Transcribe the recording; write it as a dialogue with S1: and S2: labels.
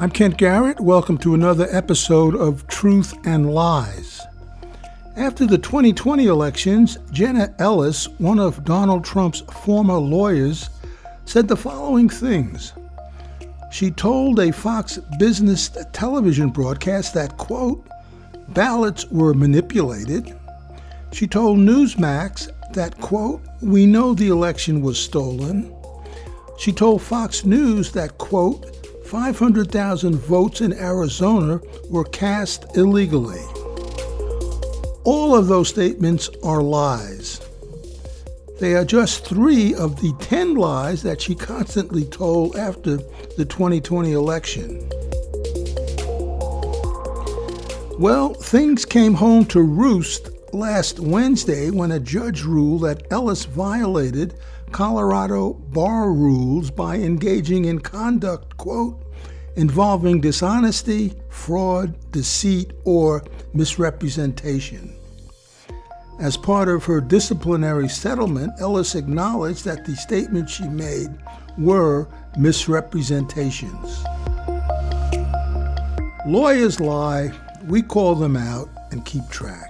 S1: I'm Kent Garrett. Welcome to another episode of Truth and Lies. After the 2020 elections, Jenna Ellis, one of Donald Trump's former lawyers, said the following things. She told a Fox Business television broadcast that, quote, ballots were manipulated. She told Newsmax that, quote, we know the election was stolen. She told Fox News that, quote, 500,000 votes in Arizona were cast illegally. All of those statements are lies. They are just three of the 10 lies that she constantly told after the 2020 election. Well, things came home to roost last Wednesday when a judge ruled that Ellis violated Colorado bar rules by engaging in conduct, quote, involving dishonesty, fraud, deceit, or misrepresentation. As part of her disciplinary settlement, Ellis acknowledged that the statements she made were misrepresentations. Lawyers lie, we call them out and keep track.